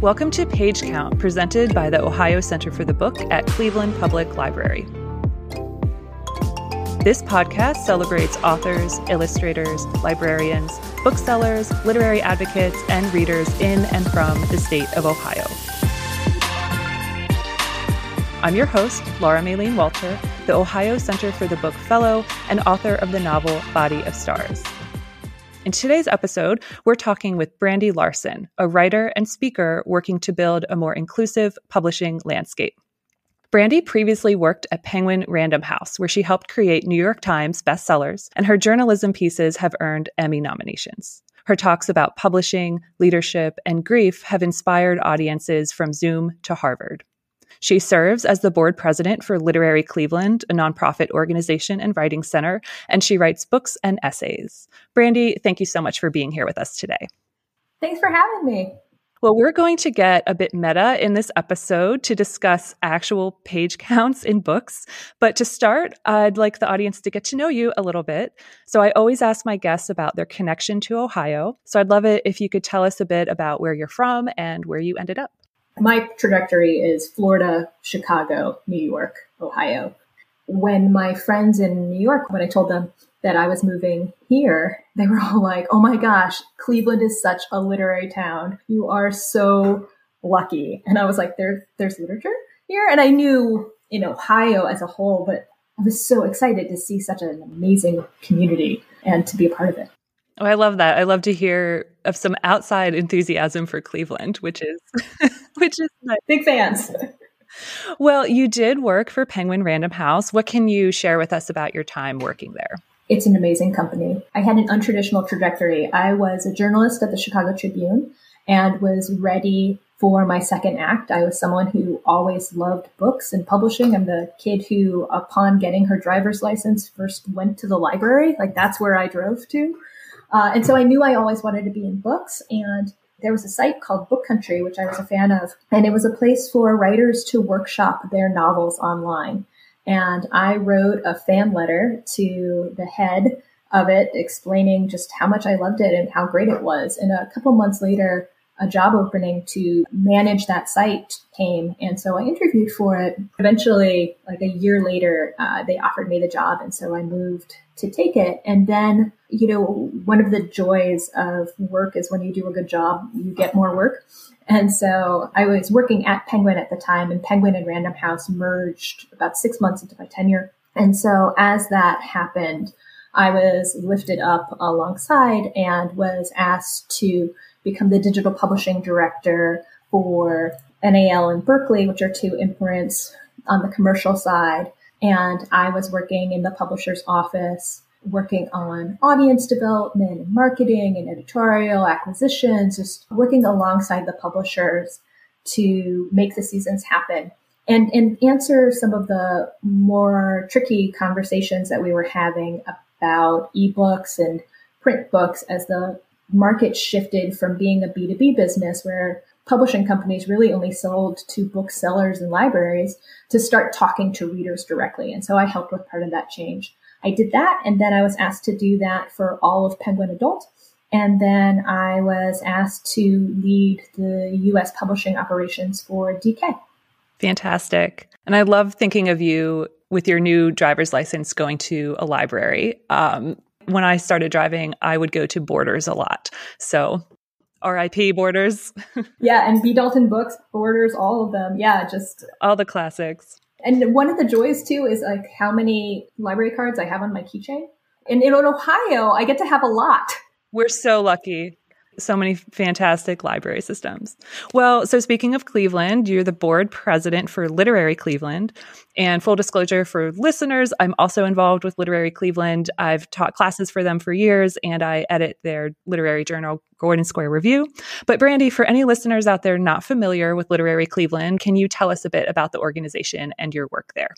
Welcome to Page Count, presented by the Ohio Center for the Book at Cleveland Public Library. This podcast celebrates authors, illustrators, librarians, booksellers, literary advocates, and readers in and from the state of Ohio. I'm your host, Laura Maylene Walter, the Ohio Center for the Book Fellow and author of the novel Body of Stars. In today's episode, we're talking with Brandi Larsen, a writer and speaker working to build a more inclusive publishing landscape. Brandi previously worked at Penguin Random House, where she helped create New York Times bestsellers, and her journalism pieces have earned Emmy nominations. Her talks about publishing, leadership, and grief have inspired audiences from Zoom to Harvard. She serves as the board president for Literary Cleveland, a nonprofit organization and writing center, and she writes books and essays. Brandi, thank you so much for being here with us today. Thanks for having me. Well, we're going to get a bit meta in this episode to discuss actual page counts in books. But to start, I'd like the audience to get to know you a little bit. So I always ask my guests about their connection to Ohio. So I'd love it if you could tell us a bit about where you're from and where you ended up. My trajectory is Florida, Chicago, New York, Ohio. When my friends in New York, when I told them that I was moving here, they were all like, oh my gosh, Cleveland is such a literary town. You are so lucky. And I was like, there, there's literature here. And I knew in Ohio as a whole, but I was so excited to see such an amazing community and to be a part of it. Oh, I love that. I love to hear of some outside enthusiasm for Cleveland, which is which is nice. big fans. Well, you did work for Penguin Random House. What can you share with us about your time working there? It's an amazing company. I had an untraditional trajectory. I was a journalist at the Chicago Tribune and was ready for my second act. I was someone who always loved books and publishing. I'm the kid who, upon getting her driver's license, first went to the library. Like that's where I drove to. Uh, and so I knew I always wanted to be in books. And there was a site called Book Country, which I was a fan of. And it was a place for writers to workshop their novels online. And I wrote a fan letter to the head of it explaining just how much I loved it and how great it was. And a couple months later, a job opening to manage that site came. And so I interviewed for it. Eventually, like a year later, uh, they offered me the job. And so I moved to take it. And then, you know, one of the joys of work is when you do a good job, you get more work. And so I was working at Penguin at the time, and Penguin and Random House merged about six months into my tenure. And so as that happened, I was lifted up alongside and was asked to become the digital publishing director for NAL and Berkley, which are two imprints on the commercial side. And I was working in the publisher's office working on audience development and marketing and editorial acquisitions, just working alongside the publishers to make the seasons happen and, and answer some of the more tricky conversations that we were having about ebooks and print books as the market shifted from being a B2B business where publishing companies really only sold to booksellers and libraries to start talking to readers directly. And so I helped with part of that change. I did that, and then I was asked to do that for all of Penguin Adult. And then I was asked to lead the US publishing operations for DK. Fantastic. And I love thinking of you with your new driver's license going to a library. Um, when I started driving, I would go to Borders a lot. So RIP Borders. yeah, and B. Dalton Books, Borders, all of them. Yeah, just all the classics. And one of the joys too is like how many library cards I have on my keychain. And in Ohio, I get to have a lot. We're so lucky so many fantastic library systems. Well, so speaking of Cleveland, you're the board president for Literary Cleveland. And full disclosure for listeners, I'm also involved with Literary Cleveland. I've taught classes for them for years and I edit their literary journal, Gordon Square Review. But Brandi, for any listeners out there not familiar with Literary Cleveland, can you tell us a bit about the organization and your work there?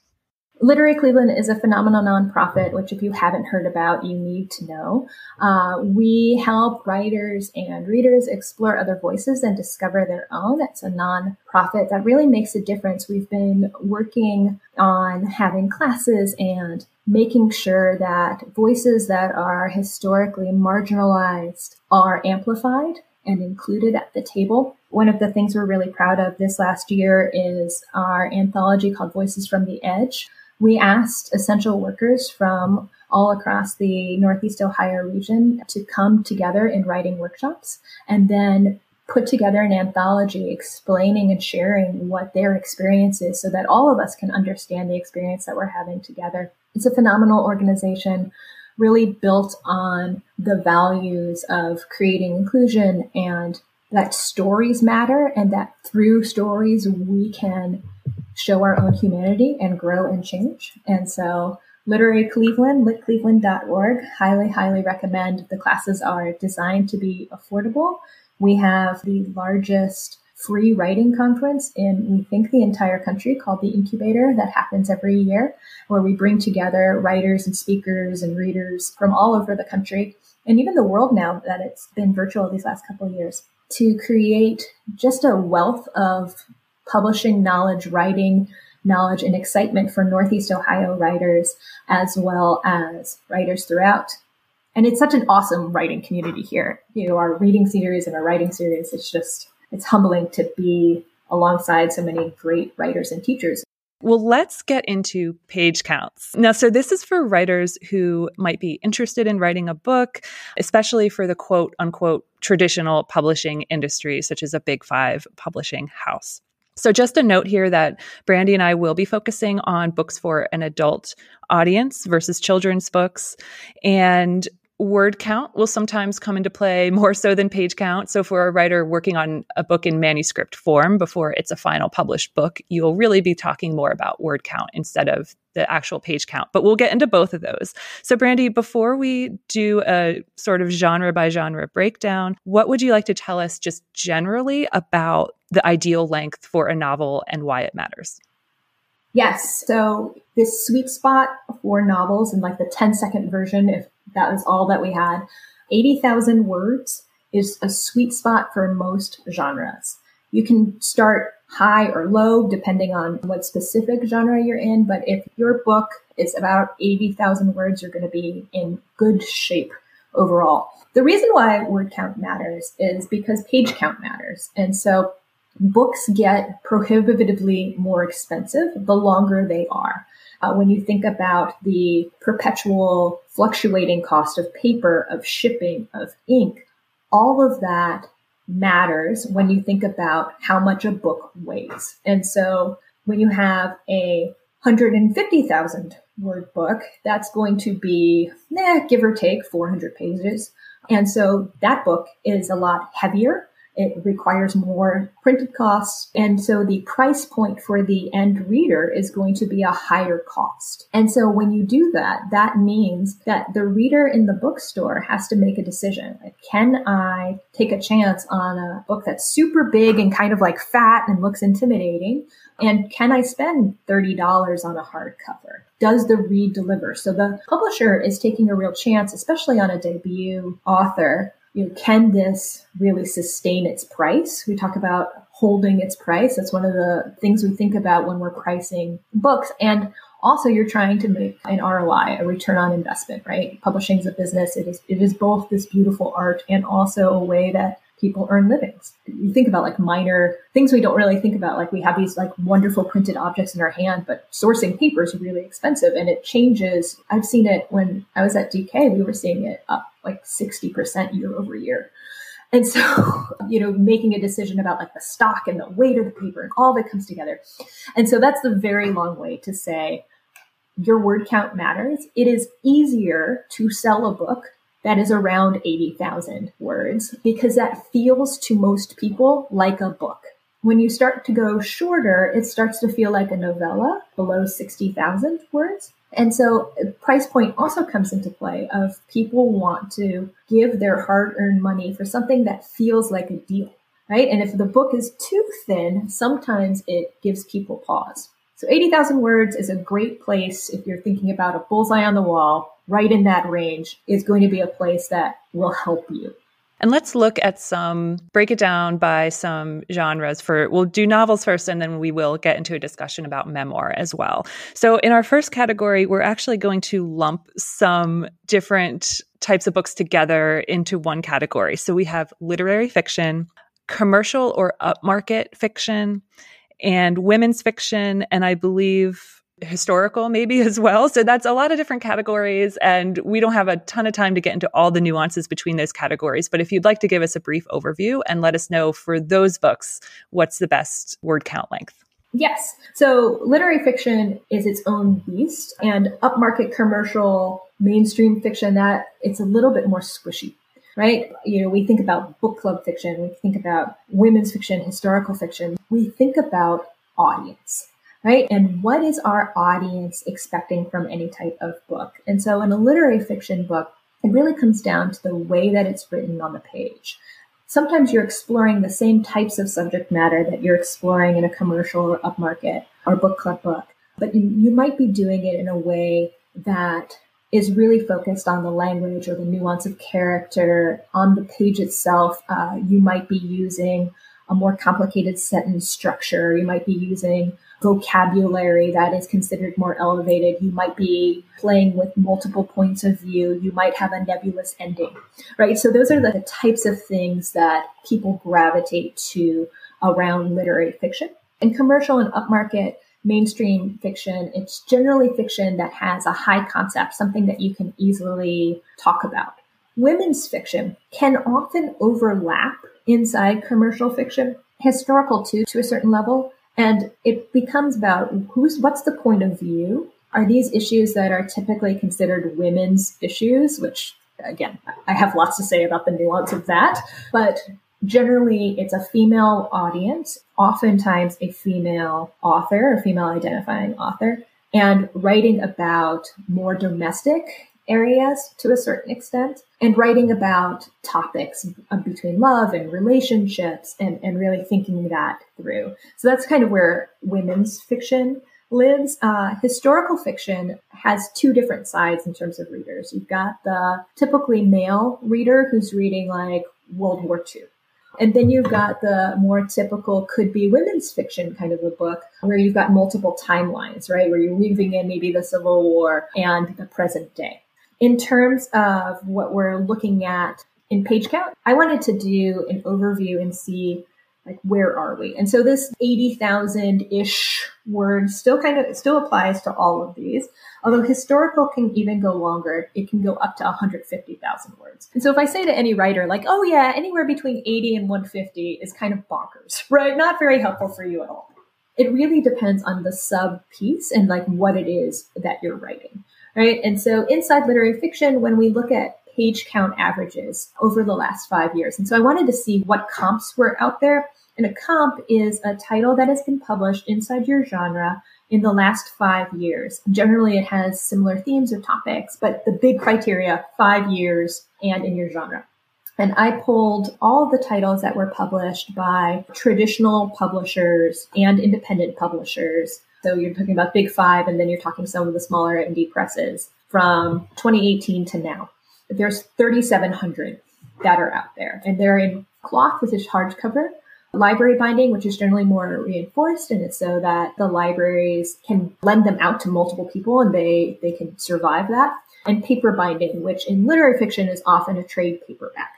Literary Cleveland is a phenomenal nonprofit, which, if you haven't heard about, you need to know. Uh, we help writers and readers explore other voices and discover their own. It's a nonprofit that really makes a difference. We've been working on having classes and making sure that voices that are historically marginalized are amplified and included at the table. One of the things we're really proud of this last year is our anthology called Voices from the Edge. We asked essential workers from all across the Northeast Ohio region to come together in writing workshops and then put together an anthology explaining and sharing what their experience is so that all of us can understand the experience that we're having together. It's a phenomenal organization really built on the values of creating inclusion and that stories matter and that through stories we can show our own humanity and grow and change. And so Literary Cleveland, litcleveland.org, highly, highly recommend. The classes are designed to be affordable. We have the largest free writing conference in, we think, the entire country called the Incubator that happens every year, where we bring together writers and speakers and readers from all over the country and even the world now that it's been virtual these last couple of years to create just a wealth of publishing knowledge, writing knowledge, and excitement for Northeast Ohio writers as well as writers throughout. And it's such an awesome writing community here. You know, our reading series and our writing series, it's just it's humbling to be alongside so many great writers and teachers. Well, let's get into page counts. Now, so this is for writers who might be interested in writing a book, especially for the quote unquote traditional publishing industry, such as a big five publishing house. So, just a note here that Brandi and I will be focusing on books for an adult audience versus children's books. And word count will sometimes come into play more so than page count. So, for a writer working on a book in manuscript form before it's a final published book, you'll really be talking more about word count instead of the actual page count. But we'll get into both of those. So, Brandi, before we do a sort of genre by genre breakdown, what would you like to tell us just generally about the ideal length for a novel and why it matters? Yes. So this sweet spot for novels and like the 10 second version, if that was all that we had. 80,000 words is a sweet spot for most genres. You can start high or low depending on what specific genre you're in, but if your book is about 80,000 words, you're going to be in good shape overall. The reason why word count matters is because page count matters. And so books get prohibitively more expensive the longer they are. Uh, when you think about the perpetual fluctuating cost of paper, of shipping, of ink, all of that matters when you think about how much a book weighs. And so when you have a 150,000 word book, that's going to be, eh, give or take 400 pages. And so that book is a lot heavier it requires more printed costs. And so the price point for the end reader is going to be a higher cost. And so when you do that, that means that the reader in the bookstore has to make a decision. Like, can I take a chance on a book that's super big and kind of like fat and looks intimidating? And can I spend $30 on a hardcover? Does the read deliver? So the publisher is taking a real chance, especially on a debut author, you know, can this really sustain its price? We talk about holding its price. That's one of the things we think about when we're pricing books. And also you're trying to make an ROI, a return on investment, right? Publishing is a business. It is, it is both this beautiful art and also a way that people earn livings. You think about like minor things we don't really think about. Like we have these like wonderful printed objects in our hand, but sourcing paper is really expensive and it changes. I've seen it when I was at DK, we were seeing it up like 60% year over year. And so, you know, making a decision about like the stock and the weight of the paper and all that comes together. And so that's the very long way to say your word count matters. It is easier to sell a book that is around 80,000 words because that feels to most people like a book. When you start to go shorter, it starts to feel like a novella below 60,000 words. And so uh, price point also comes into play of people want to give their hard earned money for something that feels like a deal, right? And if the book is too thin, sometimes it gives people pause. So 80,000 words is a great place if you're thinking about a bullseye on the wall, right in that range is going to be a place that will help you. And let's look at some, break it down by some genres for, we'll do novels first and then we will get into a discussion about memoir as well. So in our first category, we're actually going to lump some different types of books together into one category. So we have literary fiction, commercial or upmarket fiction, and women's fiction, and I believe historical maybe as well. So that's a lot of different categories. And we don't have a ton of time to get into all the nuances between those categories. But if you'd like to give us a brief overview and let us know for those books, what's the best word count length? Yes. So literary fiction is its own beast and upmarket commercial mainstream fiction that it's a little bit more squishy right? You know, we think about book club fiction, we think about women's fiction, historical fiction, we think about audience right? And what is our audience expecting from any type of book? And so in a literary fiction book, it really comes down to the way that it's written on the page. Sometimes you're exploring the same types of subject matter that you're exploring in a commercial or upmarket or book club book, but you, you might be doing it in a way that is really focused on the language or the nuance of character on the page itself. Uh, you might be using a more complicated sentence structure. You might be using vocabulary that is considered more elevated. You might be playing with multiple points of view. You might have a nebulous ending, right? So those are the types of things that people gravitate to around literary fiction. In commercial and upmarket mainstream fiction, it's generally fiction that has a high concept, something that you can easily talk about. Women's fiction can often overlap inside commercial fiction, historical too, to a certain level, and it becomes about who's, what's the point of view? Are these issues that are typically considered women's issues, which again, I have lots to say about the nuance of that, but generally it's a female audience, oftentimes a female author, a female identifying author, and writing about more domestic areas to a certain extent and writing about topics between love and relationships and, and really thinking that through. So that's kind of where women's fiction lives. Uh, historical fiction has two different sides in terms of readers. You've got the typically male reader who's reading like World War II. And then you've got the more typical could be women's fiction kind of a book where you've got multiple timelines, right? Where you're weaving in maybe the Civil War and the present day. In terms of what we're looking at in page count, I wanted to do an overview and see like where are we? And so this 80,000 ish word still kind of still applies to all of these. Although historical can even go longer, it can go up to 150,000 words. And so if I say to any writer like, "Oh yeah, anywhere between 80 and 150 is kind of bonkers," right? Not very helpful for you at all. It really depends on the sub piece and like what it is that you're writing right? And so inside literary fiction, when we look at page count averages over the last five years, and so I wanted to see what comps were out there. And a comp is a title that has been published inside your genre in the last five years. Generally, it has similar themes or topics, but the big criteria, five years and in your genre. And I pulled all the titles that were published by traditional publishers and independent publishers so you're talking about Big Five, and then you're talking some of the smaller indie presses from 2018 to now. There's 3,700 that are out there, and they're in cloth, which is hardcover, library binding, which is generally more reinforced, and it's so that the libraries can lend them out to multiple people and they they can survive that. And paper binding, which in literary fiction is often a trade paperback.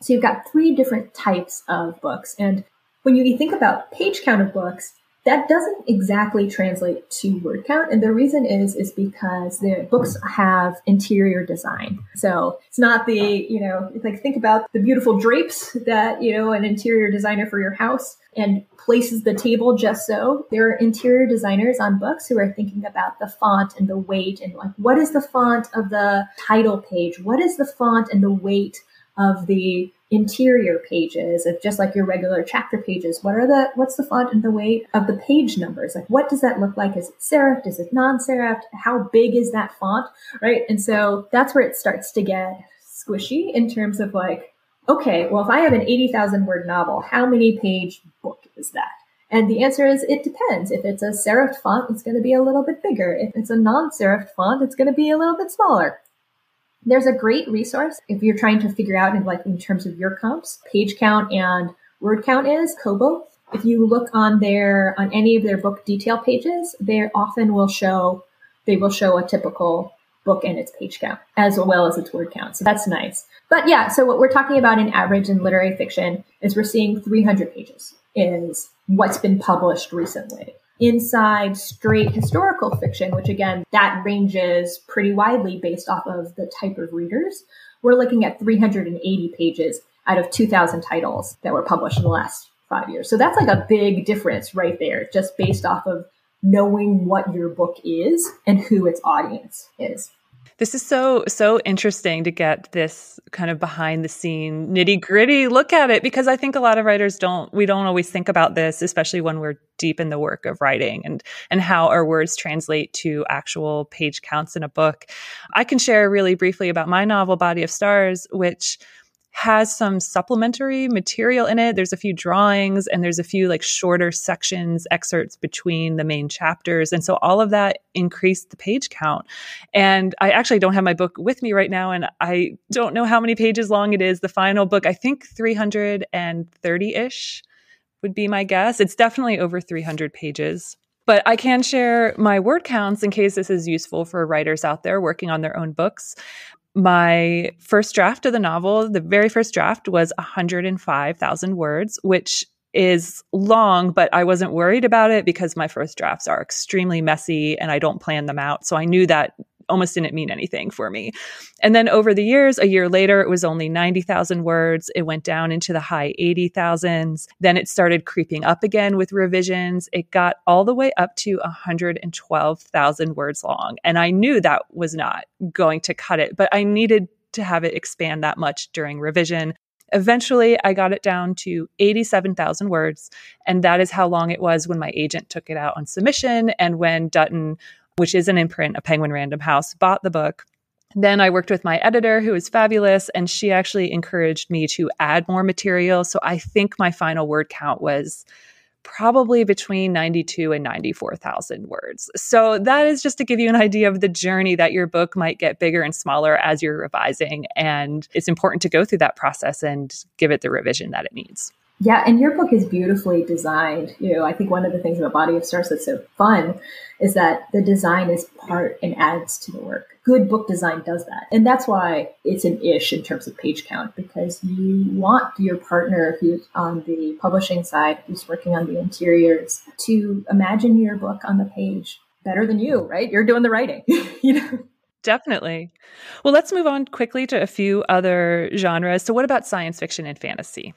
So you've got three different types of books, and when you think about page count of books, that doesn't exactly translate to word count. And the reason is, is because the books have interior design. So it's not the, you know, like think about the beautiful drapes that, you know, an interior designer for your house and places the table just so. There are interior designers on books who are thinking about the font and the weight and like, what is the font of the title page? What is the font and the weight of the interior pages of just like your regular chapter pages what are the what's the font and the weight of the page numbers? Like what does that look like? Is it serifed? Is it non-serifed? How big is that font? Right? And so that's where it starts to get squishy in terms of like okay well if i have an 80000 word novel how many page book is that? And the answer is it depends. If it's a serifed font, it's going to be a little bit bigger. If it's a non-serifed font, it's going to be a little bit smaller. There's a great resource if you're trying to figure out in like in terms of your comps, page count and word count is Kobo. If you look on their on any of their book detail pages, they often will show they will show a typical book and its page count as well as its word count. So that's nice. But yeah, so what we're talking about in average in literary fiction is we're seeing 300 pages is what's been published recently. Inside straight historical fiction, which again, that ranges pretty widely based off of the type of readers, we're looking at 380 pages out of 2,000 titles that were published in the last five years. So that's like a big difference right there, just based off of knowing what your book is and who its audience is. This is so so interesting to get this kind of behind the scene nitty gritty look at it because I think a lot of writers don't we don't always think about this, especially when we're deep in the work of writing and and how our words translate to actual page counts in a book. I can share really briefly about my novel Body of Stars, which has some supplementary material in it. There's a few drawings and there's a few like shorter sections, excerpts between the main chapters. And so all of that increased the page count. And I actually don't have my book with me right now. And I don't know how many pages long it is. The final book, I think 330 ish would be my guess. It's definitely over 300 pages. But I can share my word counts in case this is useful for writers out there working on their own books my first draft of the novel, the very first draft was 105,000 words, which is long, but I wasn't worried about it because my first drafts are extremely messy and I don't plan them out. So I knew that almost didn't mean anything for me. And then over the years, a year later, it was only 90,000 words. It went down into the high 80,000s. Then it started creeping up again with revisions. It got all the way up to 112,000 words long. And I knew that was not going to cut it, but I needed to have it expand that much during revision. Eventually, I got it down to 87,000 words. And that is how long it was when my agent took it out on submission and when Dutton which is an imprint of Penguin Random House, bought the book. Then I worked with my editor, who is fabulous, and she actually encouraged me to add more material. So I think my final word count was probably between 92 and 94,000 words. So that is just to give you an idea of the journey that your book might get bigger and smaller as you're revising. And it's important to go through that process and give it the revision that it needs. Yeah, and your book is beautifully designed. You know, I think one of the things about Body of Stars that's so fun is that the design is part and adds to the work. Good book design does that. And that's why it's an ish in terms of page count, because you want your partner who's on the publishing side, who's working on the interiors, to imagine your book on the page better than you, right? You're doing the writing, you know? Definitely. Well, let's move on quickly to a few other genres. So, what about science fiction and fantasy?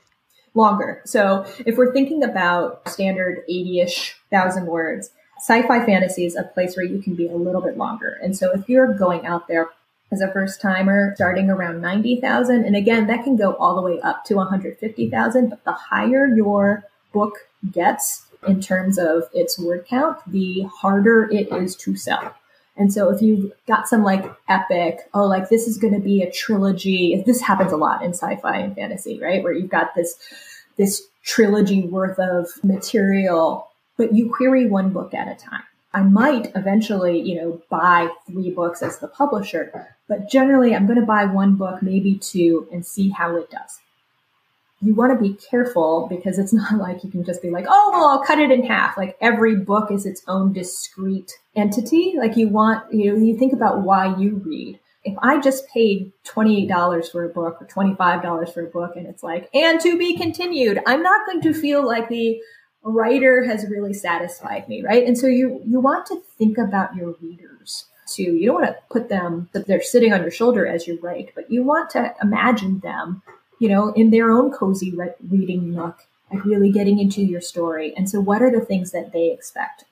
Longer. So if we're thinking about standard 80-ish thousand words, sci-fi fantasy is a place where you can be a little bit longer. And so if you're going out there as a first timer starting around 90,000 and again that can go all the way up to 150,000, but the higher your book gets in terms of its word count, the harder it is to sell. And so if you've got some like epic, oh, like this is going to be a trilogy. This happens a lot in sci-fi and fantasy, right? Where you've got this, this trilogy worth of material, but you query one book at a time. I might eventually, you know, buy three books as the publisher, but generally I'm going to buy one book, maybe two, and see how it does you want to be careful because it's not like you can just be like, oh, well, I'll cut it in half. Like every book is its own discrete entity. Like you want, you know, you think about why you read. If I just paid $28 for a book or $25 for a book and it's like, and to be continued, I'm not going to feel like the writer has really satisfied me, right? And so you, you want to think about your readers too. You don't want to put them, that they're sitting on your shoulder as you write, but you want to imagine them you know, in their own cozy re- reading nook, like really getting into your story. And so, what are the things that they expect?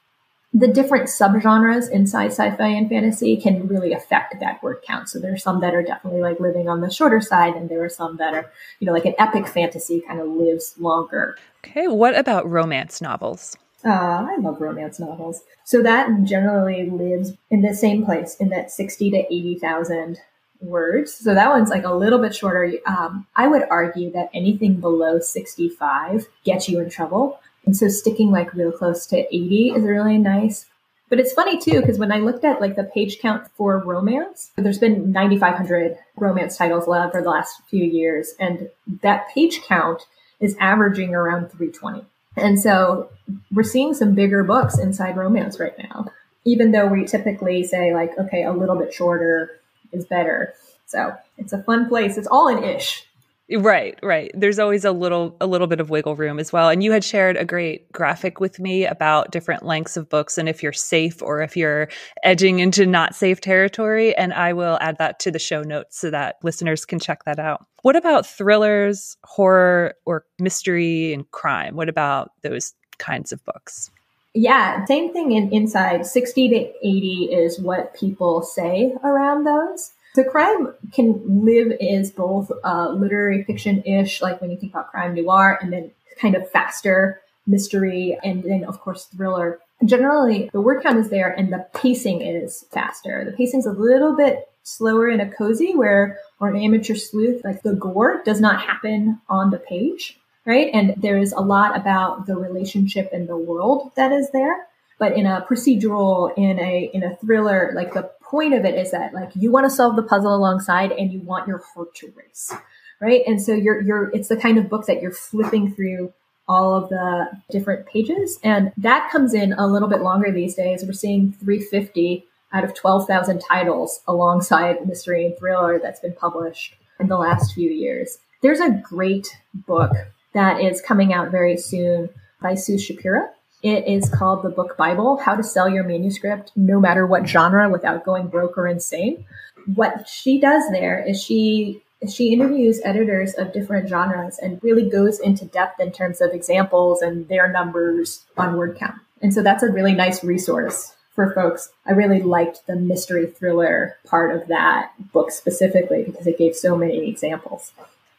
The different subgenres inside sci-fi and fantasy can really affect that word count. So there are some that are definitely like living on the shorter side, and there are some that are, you know, like an epic fantasy kind of lives longer. Okay, what about romance novels? Uh, I love romance novels. So that generally lives in the same place, in that sixty to eighty thousand words. So that one's like a little bit shorter. Um, I would argue that anything below 65 gets you in trouble. And so sticking like real close to 80 is really nice. But it's funny too, because when I looked at like the page count for romance, there's been 9,500 romance titles left for the last few years. And that page count is averaging around 320. And so we're seeing some bigger books inside romance right now, even though we typically say like, okay, a little bit shorter is better. So it's a fun place. It's all an ish. Right, right. There's always a little a little bit of wiggle room as well. And you had shared a great graphic with me about different lengths of books and if you're safe or if you're edging into not safe territory and I will add that to the show notes so that listeners can check that out. What about thrillers, horror or mystery and crime? What about those kinds of books? Yeah, same thing in inside. 60 to 80 is what people say around those. So crime can live as both uh, literary fiction ish, like when you think about crime noir, and then kind of faster mystery, and then of course thriller. Generally, the word count is there, and the pacing is faster. The pacing's a little bit slower in a cozy, where or an amateur sleuth, like the gore does not happen on the page, right? And there is a lot about the relationship and the world that is there. But in a procedural, in a in a thriller, like the point of it is that like you want to solve the puzzle alongside and you want your heart to race, right? And so you're you're it's the kind of book that you're flipping through all of the different pages, and that comes in a little bit longer these days. We're seeing 350 out of 12,000 titles alongside mystery and thriller that's been published in the last few years. There's a great book that is coming out very soon by Sue Shapiro it is called The Book Bible How to Sell Your Manuscript No Matter What Genre Without Going Broke or Insane. What she does there is she she interviews editors of different genres and really goes into depth in terms of examples and their numbers on word count. And so that's a really nice resource for folks. I really liked the mystery thriller part of that book specifically because it gave so many examples.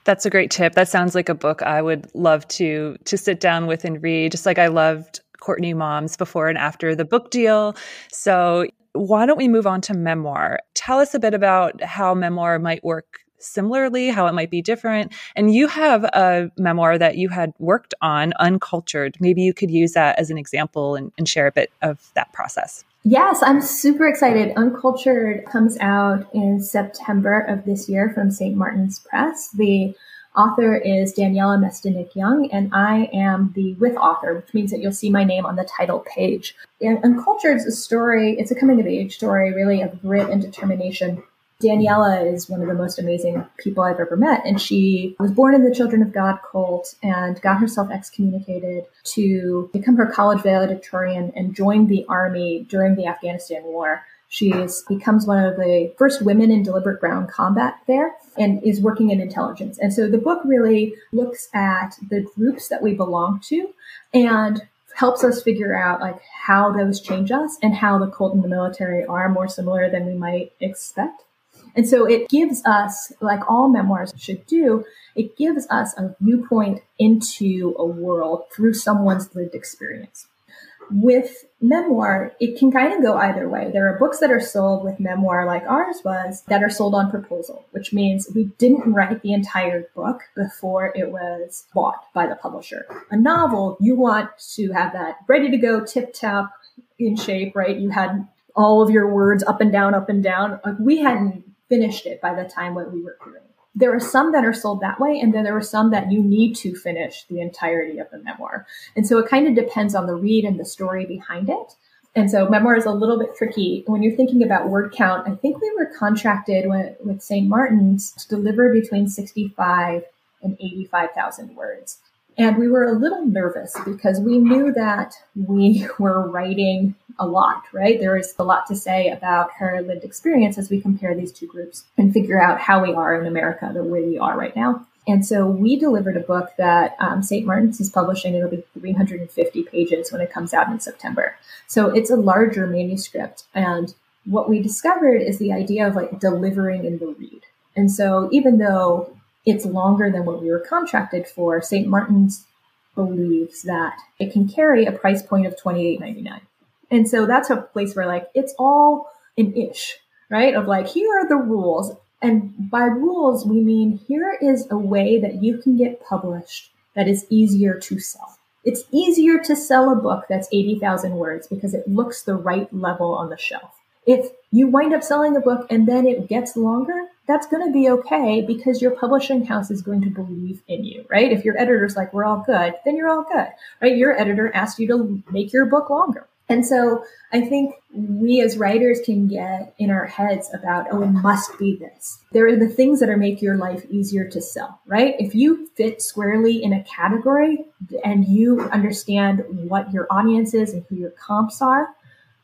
That's a great tip. That sounds like a book I would love to to sit down with and read. Just like I loved Courtney Maum's before and after the book deal. So, why don't we move on to memoir? Tell us a bit about how memoir might work similarly, how it might be different. And you have a memoir that you had worked on, Uncultured. Maybe you could use that as an example and, and share a bit of that process. Yes, I'm super excited. Uncultured comes out in September of this year from St. Martin's Press. The Author is Daniela Mestyanek Young, and I am the with author, which means that you'll see my name on the title page. And Uncultured is a story, it's a coming of age story, really, of grit and determination. Daniela is one of the most amazing people I've ever met, and she was born in the Children of God cult and got herself excommunicated to become her college valedictorian and join the army during the Afghanistan war. She becomes one of the first women in deliberate ground combat there and is working in intelligence. And so the book really looks at the groups that we belong to and helps us figure out like how those change us and how the cult and the military are more similar than we might expect. And so it gives us, like all memoirs should do, it gives us a viewpoint into a world through someone's lived experience with memoir, it can kind of go either way. There are books that are sold with memoir, like ours was, that are sold on proposal, which means we didn't write the entire book before it was bought by the publisher. A novel, you want to have that ready to go, tip tap, in shape, right? You had all of your words up and down, up and down. we hadn't finished it by the time what we were doing there are some that are sold that way, and then there are some that you need to finish the entirety of the memoir. And so it kind of depends on the read and the story behind it. And so memoir is a little bit tricky. When you're thinking about word count, I think we were contracted with, with St. Martin's to deliver between 65 and 85,000 words. And we were a little nervous because we knew that we were writing a lot, right? There is a lot to say about her lived experience as we compare these two groups and figure out how we are in America the way we are right now. And so we delivered a book that um, St. Martin's is publishing. It'll be 350 pages when it comes out in September. So it's a larger manuscript. And what we discovered is the idea of like delivering in the read. And so even though it's longer than what we were contracted for. St. Martin's believes that it can carry a price point of $28.99. And so that's a place where like it's all an ish, right? Of like, here are the rules. And by rules, we mean here is a way that you can get published that is easier to sell. It's easier to sell a book that's 80,000 words because it looks the right level on the shelf. If you wind up selling a book and then it gets longer, that's going to be okay because your publishing house is going to believe in you, right? If your editor's like, we're all good, then you're all good, right? Your editor asked you to make your book longer. And so I think we as writers can get in our heads about, oh, it must be this. There are the things that are make your life easier to sell, right? If you fit squarely in a category and you understand what your audience is and who your comps are,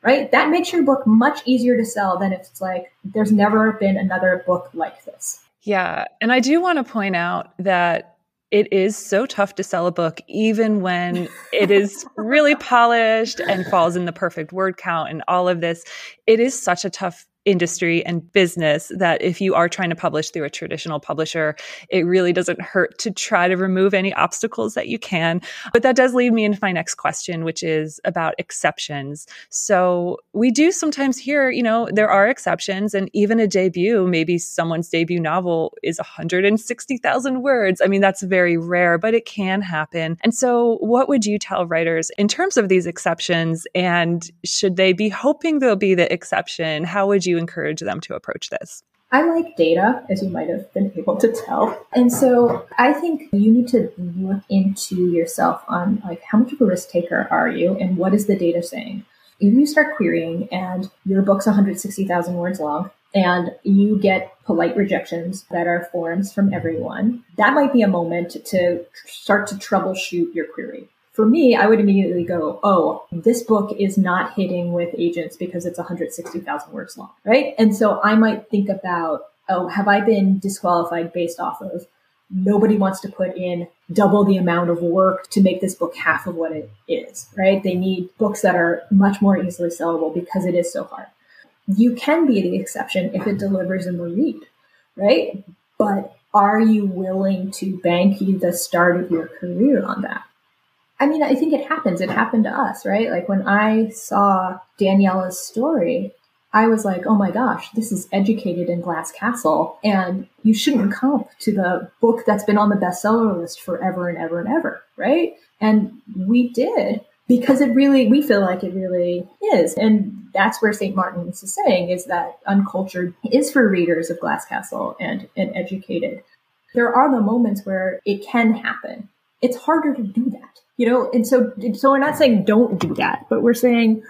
right? That makes your book much easier to sell than if it's like, there's never been another book like this. Yeah. And I do want to point out that it is so tough to sell a book, even when it is really polished and falls in the perfect word count and all of this. It is such a tough industry and business that if you are trying to publish through a traditional publisher, it really doesn't hurt to try to remove any obstacles that you can. But that does lead me into my next question, which is about exceptions. So we do sometimes hear, you know, there are exceptions and even a debut, maybe someone's debut novel is 160,000 words. I mean, that's very rare, but it can happen. And so what would you tell writers in terms of these exceptions and should they be hoping there'll be the exception? How would you you encourage them to approach this? I like data, as you might have been able to tell. And so I think you need to look into yourself on like how much of a risk taker are you and what is the data saying? If you start querying and your book's 160,000 words long and you get polite rejections that are forms from everyone, that might be a moment to start to troubleshoot your query for me, I would immediately go, oh, this book is not hitting with agents because it's 160,000 words long, right? And so I might think about, oh, have I been disqualified based off of nobody wants to put in double the amount of work to make this book half of what it is, right? They need books that are much more easily sellable because it is so hard. You can be the exception if it delivers in the read, right? But are you willing to bank the start of your career on that? I mean, I think it happens. It happened to us, right? Like when I saw Daniela's story, I was like, oh my gosh, this is educated in Glass Castle. And you shouldn't comp to the book that's been on the bestseller list forever and ever and ever, right? And we did because it really, we feel like it really is. And that's where St. Martin's is saying is that uncultured is for readers of Glass Castle and, and educated. There are the moments where it can happen. It's harder to do that you know? And so so we're not saying don't do that but we're saying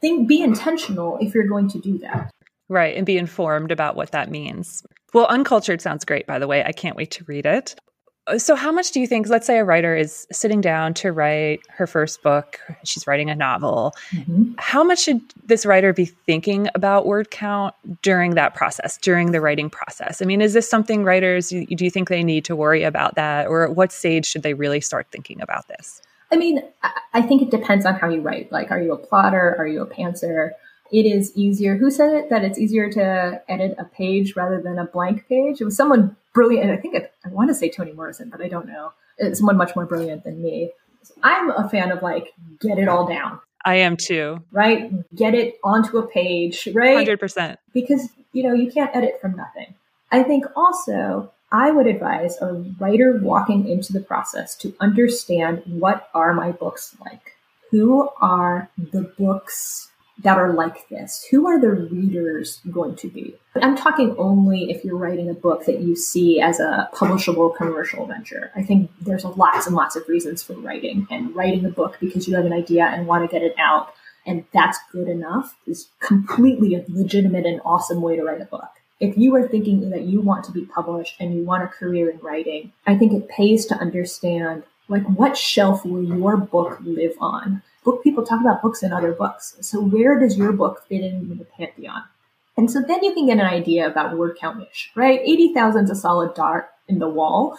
think be intentional if you're going to do that. Right and be informed about what that means. Well uncultured sounds great by the way. I can't wait to read it so how much do you think let's say a writer is sitting down to write her first book she's writing a novel mm-hmm. how much should this writer be thinking about word count during that process during the writing process? I mean is this something writers do you think they need to worry about that or at what stage should they really start thinking about this? I mean i think it depends on how you write. Like are you a plotter? Are you a pantser it is easier. Who said it? That it's easier to edit a page rather than a blank page. It was someone brilliant. I think it, I want to say Toni Morrison, but I don't know. It's someone much more brilliant than me. I'm a fan of like get it all down. I am too. Right? Get it onto a page, right? 100%. Because, you know, you can't edit from nothing. I think also I would advise a writer walking into the process to understand what are my books like? Who are the books that are like this? Who are the readers going to be? I'm talking only if you're writing a book that you see as a publishable commercial venture. I think there's lots and lots of reasons for writing and writing a book because you have an idea and want to get it out and that's good enough is completely a legitimate and awesome way to write a book. If you are thinking that you want to be published and you want a career in writing, I think it pays to understand like what shelf will your book live on? Book people talk about books in other books. So where does your book fit in the pantheon? And so then you can get an idea about word count ish, right? 80,000 is a solid dart in the wall,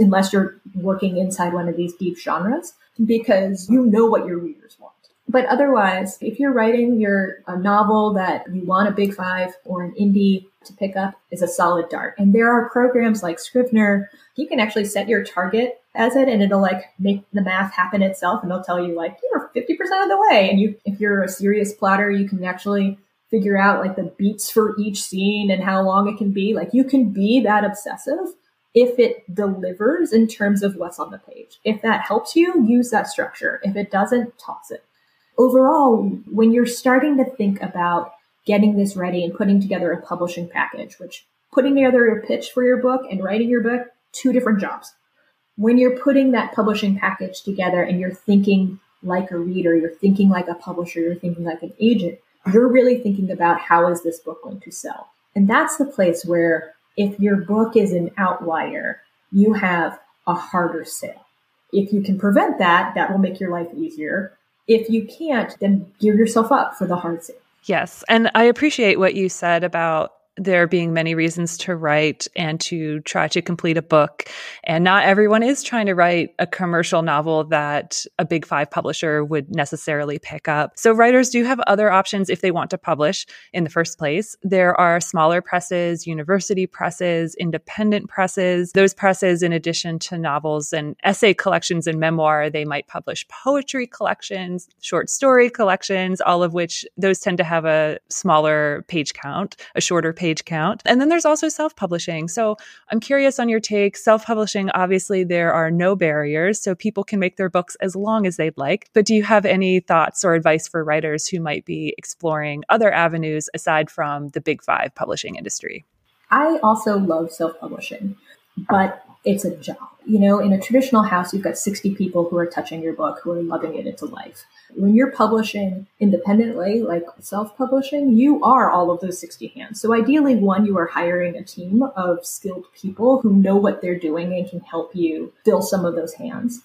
unless you're working inside one of these deep genres, because you know what your readers want. But otherwise, if you're writing your a novel that you want a big five or an indie to pick up is a solid dart. And there are programs like Scrivener. You can actually set your target as it and it'll like make the math happen itself and they'll tell you like you're 50% of the way. And you, if you're a serious plotter, you can actually figure out like the beats for each scene and how long it can be. Like you can be that obsessive if it delivers in terms of what's on the page. If that helps you, use that structure. If it doesn't, toss it. Overall, when you're starting to think about getting this ready and putting together a publishing package, which putting together your pitch for your book and writing your book, two different jobs. When you're putting that publishing package together and you're thinking like a reader, you're thinking like a publisher, you're thinking like an agent, you're really thinking about how is this book going to sell? And that's the place where if your book is an outlier, you have a harder sale. If you can prevent that, that will make your life easier. If you can't, then gear yourself up for the hard sale. Yes. And I appreciate what you said about there being many reasons to write and to try to complete a book. And not everyone is trying to write a commercial novel that a big five publisher would necessarily pick up. So writers do have other options if they want to publish in the first place. There are smaller presses, university presses, independent presses. Those presses, in addition to novels and essay collections and memoir, they might publish poetry collections, short story collections, all of which those tend to have a smaller page count, a shorter page page count. And then there's also self publishing. So I'm curious on your take. Self publishing, obviously, there are no barriers, so people can make their books as long as they'd like. But do you have any thoughts or advice for writers who might be exploring other avenues aside from the big five publishing industry? I also love self publishing, but it's a job. You know, in a traditional house, you've got 60 people who are touching your book, who are loving it into life. When you're publishing independently, like self publishing, you are all of those 60 hands. So ideally, one, you are hiring a team of skilled people who know what they're doing and can help you fill some of those hands.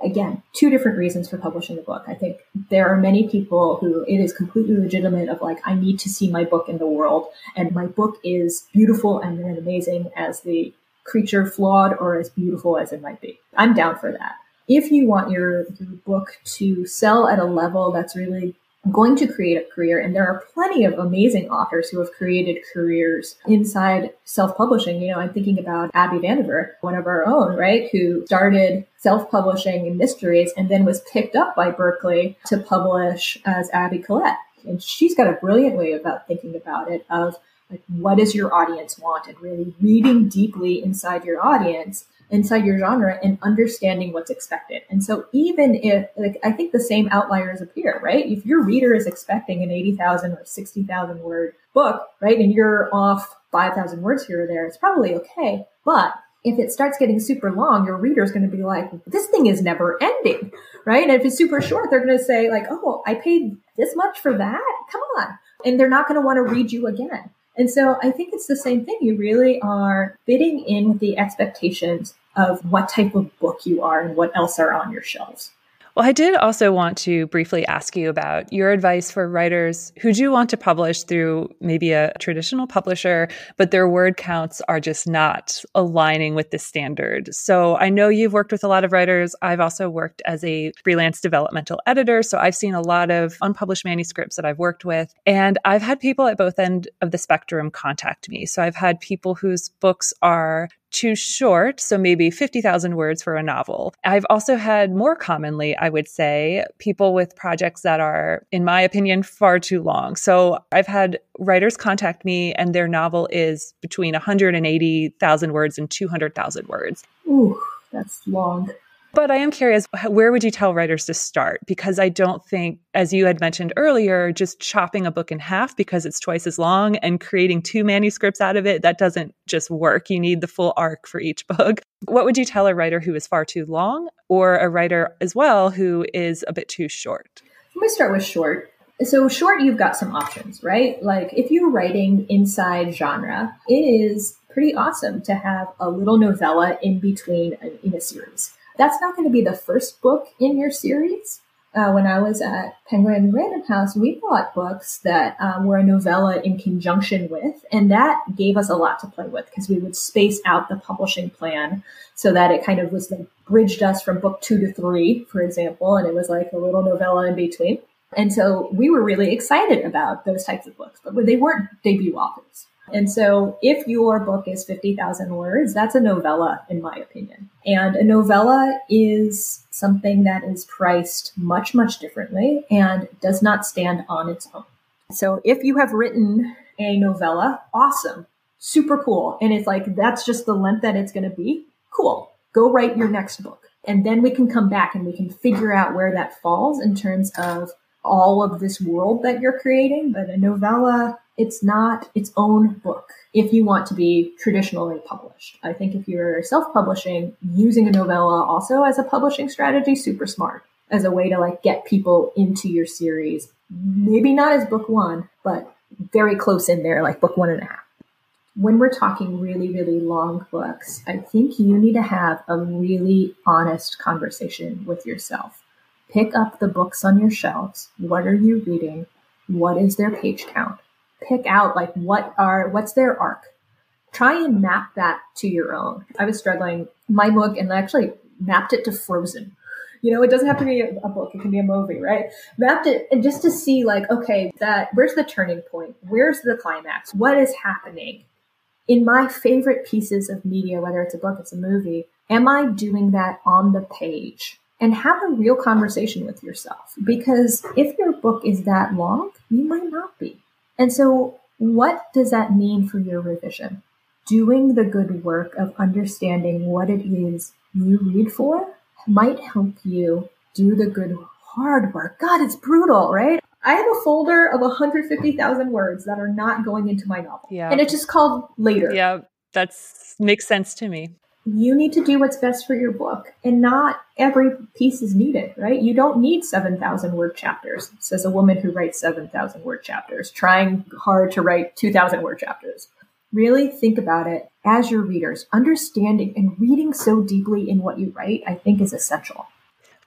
Again, two different reasons for publishing a book. I think there are many people who it is completely legitimate of like, I need to see my book in the world and my book is beautiful and amazing as the creature flawed or as beautiful as it might be. I'm down for that. If you want your, your book to sell at a level that's really going to create a career, and there are plenty of amazing authors who have created careers inside self-publishing. You know, I'm thinking about Abby Vandiver, one of our own, right, who started self-publishing in mysteries and then was picked up by Berkley to publish as Abby Collette. And she's got a brilliant way about thinking about it of like what does your audience want and really reading deeply inside your audience inside your genre and understanding what's expected and so even if like i think the same outliers appear right if your reader is expecting an 80000 or 60000 word book right and you're off 5000 words here or there it's probably okay but if it starts getting super long, your reader is going to be like, this thing is never ending, right? And if it's super short, they're going to say like, oh, I paid this much for that? Come on. And they're not going to want to read you again. And so I think it's the same thing. You really are fitting in with the expectations of what type of book you are and what else are on your shelves. Well, I did also want to briefly ask you about your advice for writers who do want to publish through maybe a traditional publisher, but their word counts are just not aligning with the standard. So I know you've worked with a lot of writers. I've also worked as a freelance developmental editor. So I've seen a lot of unpublished manuscripts that I've worked with. And I've had people at both end of the spectrum contact me. So I've had people whose books are too short, so maybe 50,000 words for a novel. I've also had more commonly, I would say, people with projects that are, in my opinion, far too long. So I've had writers contact me and their novel is between 180,000 words and 200,000 words. Ooh, that's long. But I am curious, where would you tell writers to start? Because I don't think, as you had mentioned earlier, just chopping a book in half because it's twice as long and creating two manuscripts out of it, that doesn't just work. You need the full arc for each book. What would you tell a writer who is far too long or a writer as well who is a bit too short? Let me start with short. So, short, you've got some options, right? Like, if you're writing inside genre, it is pretty awesome to have a little novella in between uh, in a series. That's not going to be the first book in your series. Uh, when I was at Penguin Random House, we bought books that um, were a novella in conjunction with, and that gave us a lot to play with because we would space out the publishing plan so that it kind of was like bridged us from book two to three, for example, and it was like a little novella in between. And so we were really excited about those types of books, but they weren't debut authors. And so if your book is 50,000 words, that's a novella, in my opinion. And a novella is something that is priced much, much differently and does not stand on its own. So if you have written a novella, awesome. super cool. And it's like, that's just the length that it's going to be. Cool. Go write your next book. And then we can come back and we can figure out where that falls in terms of all of this world that you're creating. But a novella, it's not its own book if you want to be traditionally published. I think if you're self publishing, using a novella also as a publishing strategy, super smart as a way to like get people into your series. Maybe not as book one, but very close in there, like book one and a half. When we're talking really, really long books, I think you need to have a really honest conversation with yourself. Pick up the books on your shelves. What are you reading? What is their page count? Pick out like what are what's their arc. Try and map that to your own. I was struggling my book and I actually mapped it to Frozen you know, it doesn't have to be a, book; it can be a movie, right? Mapped it and just to see, like, okay, that where's the turning point? Where's the climax? What is happening? In my favorite pieces of media, whether it's a book, it's a movie, am I doing that on the page? And have a real conversation with yourself. Because if your book is that long, you might not be. And so, what does that mean for your revision? Doing the good work of understanding what it is you read for might help you do the good hard work. God, it's brutal, right? I have a folder of 150,000 words that are not going into my novel. Yeah. And it's just called later. Yeah, that makes sense to me. You need to do what's best for your book, and not every piece is needed, right? You don't need 7,000 word chapters, says a woman who writes 7,000 word chapters, trying hard to write 2,000 word chapters. Really think about it as your readers. Understanding and reading so deeply in what you write, I think, is essential.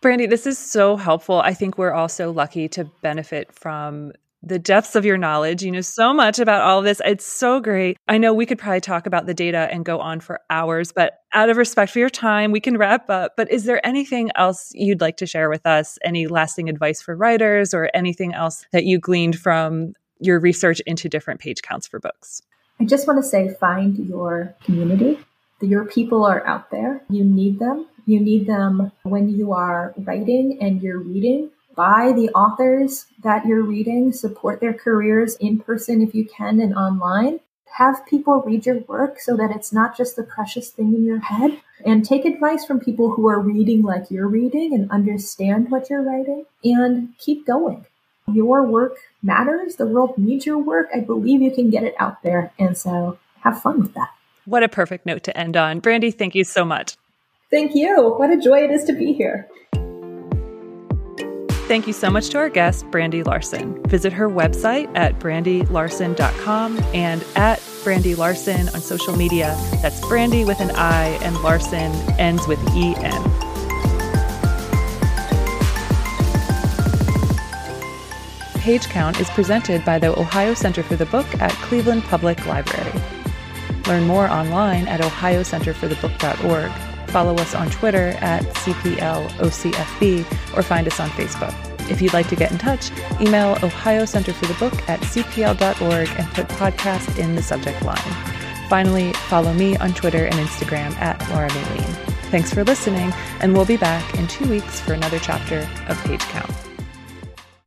Brandi, this is so helpful. I think we're also lucky to benefit from the depths of your knowledge. You know so much about all of this. It's so great. I know we could probably talk about the data and go on for hours, but out of respect for your time, we can wrap up. But is there anything else you'd like to share with us? Any lasting advice for writers or anything else that you gleaned from your research into different page counts for books? I just want to say find your community. Your people are out there. You need them. You need them when you are writing and you're reading. Buy the authors that you're reading, support their careers in person if you can and online. Have people read your work so that it's not just the precious thing in your head. And take advice from people who are reading like you're reading and understand what you're writing and keep going your work matters. The world needs your work. I believe you can get it out there. And so have fun with that. What a perfect note to end on. Brandi, thank you so much. Thank you. What a joy it is to be here. Thank you so much to our guest, Brandi Larsen. Visit her website at brandilarsen.com and at Brandi Larsen on social media. That's Brandi with an I and Larsen ends with E-N. Page Count is presented by the Ohio Center for the Book at Cleveland Public Library. Learn more online at ohiocenterforthebook.org. Follow us on Twitter at CPLOCFB or find us on Facebook. If you'd like to get in touch, email Ohio Center for the Book at cpl.org and put podcast in the subject line. Finally, follow me on Twitter and Instagram at Laura Maylene. Thanks for listening, and we'll be back in two weeks for another chapter of Page Count.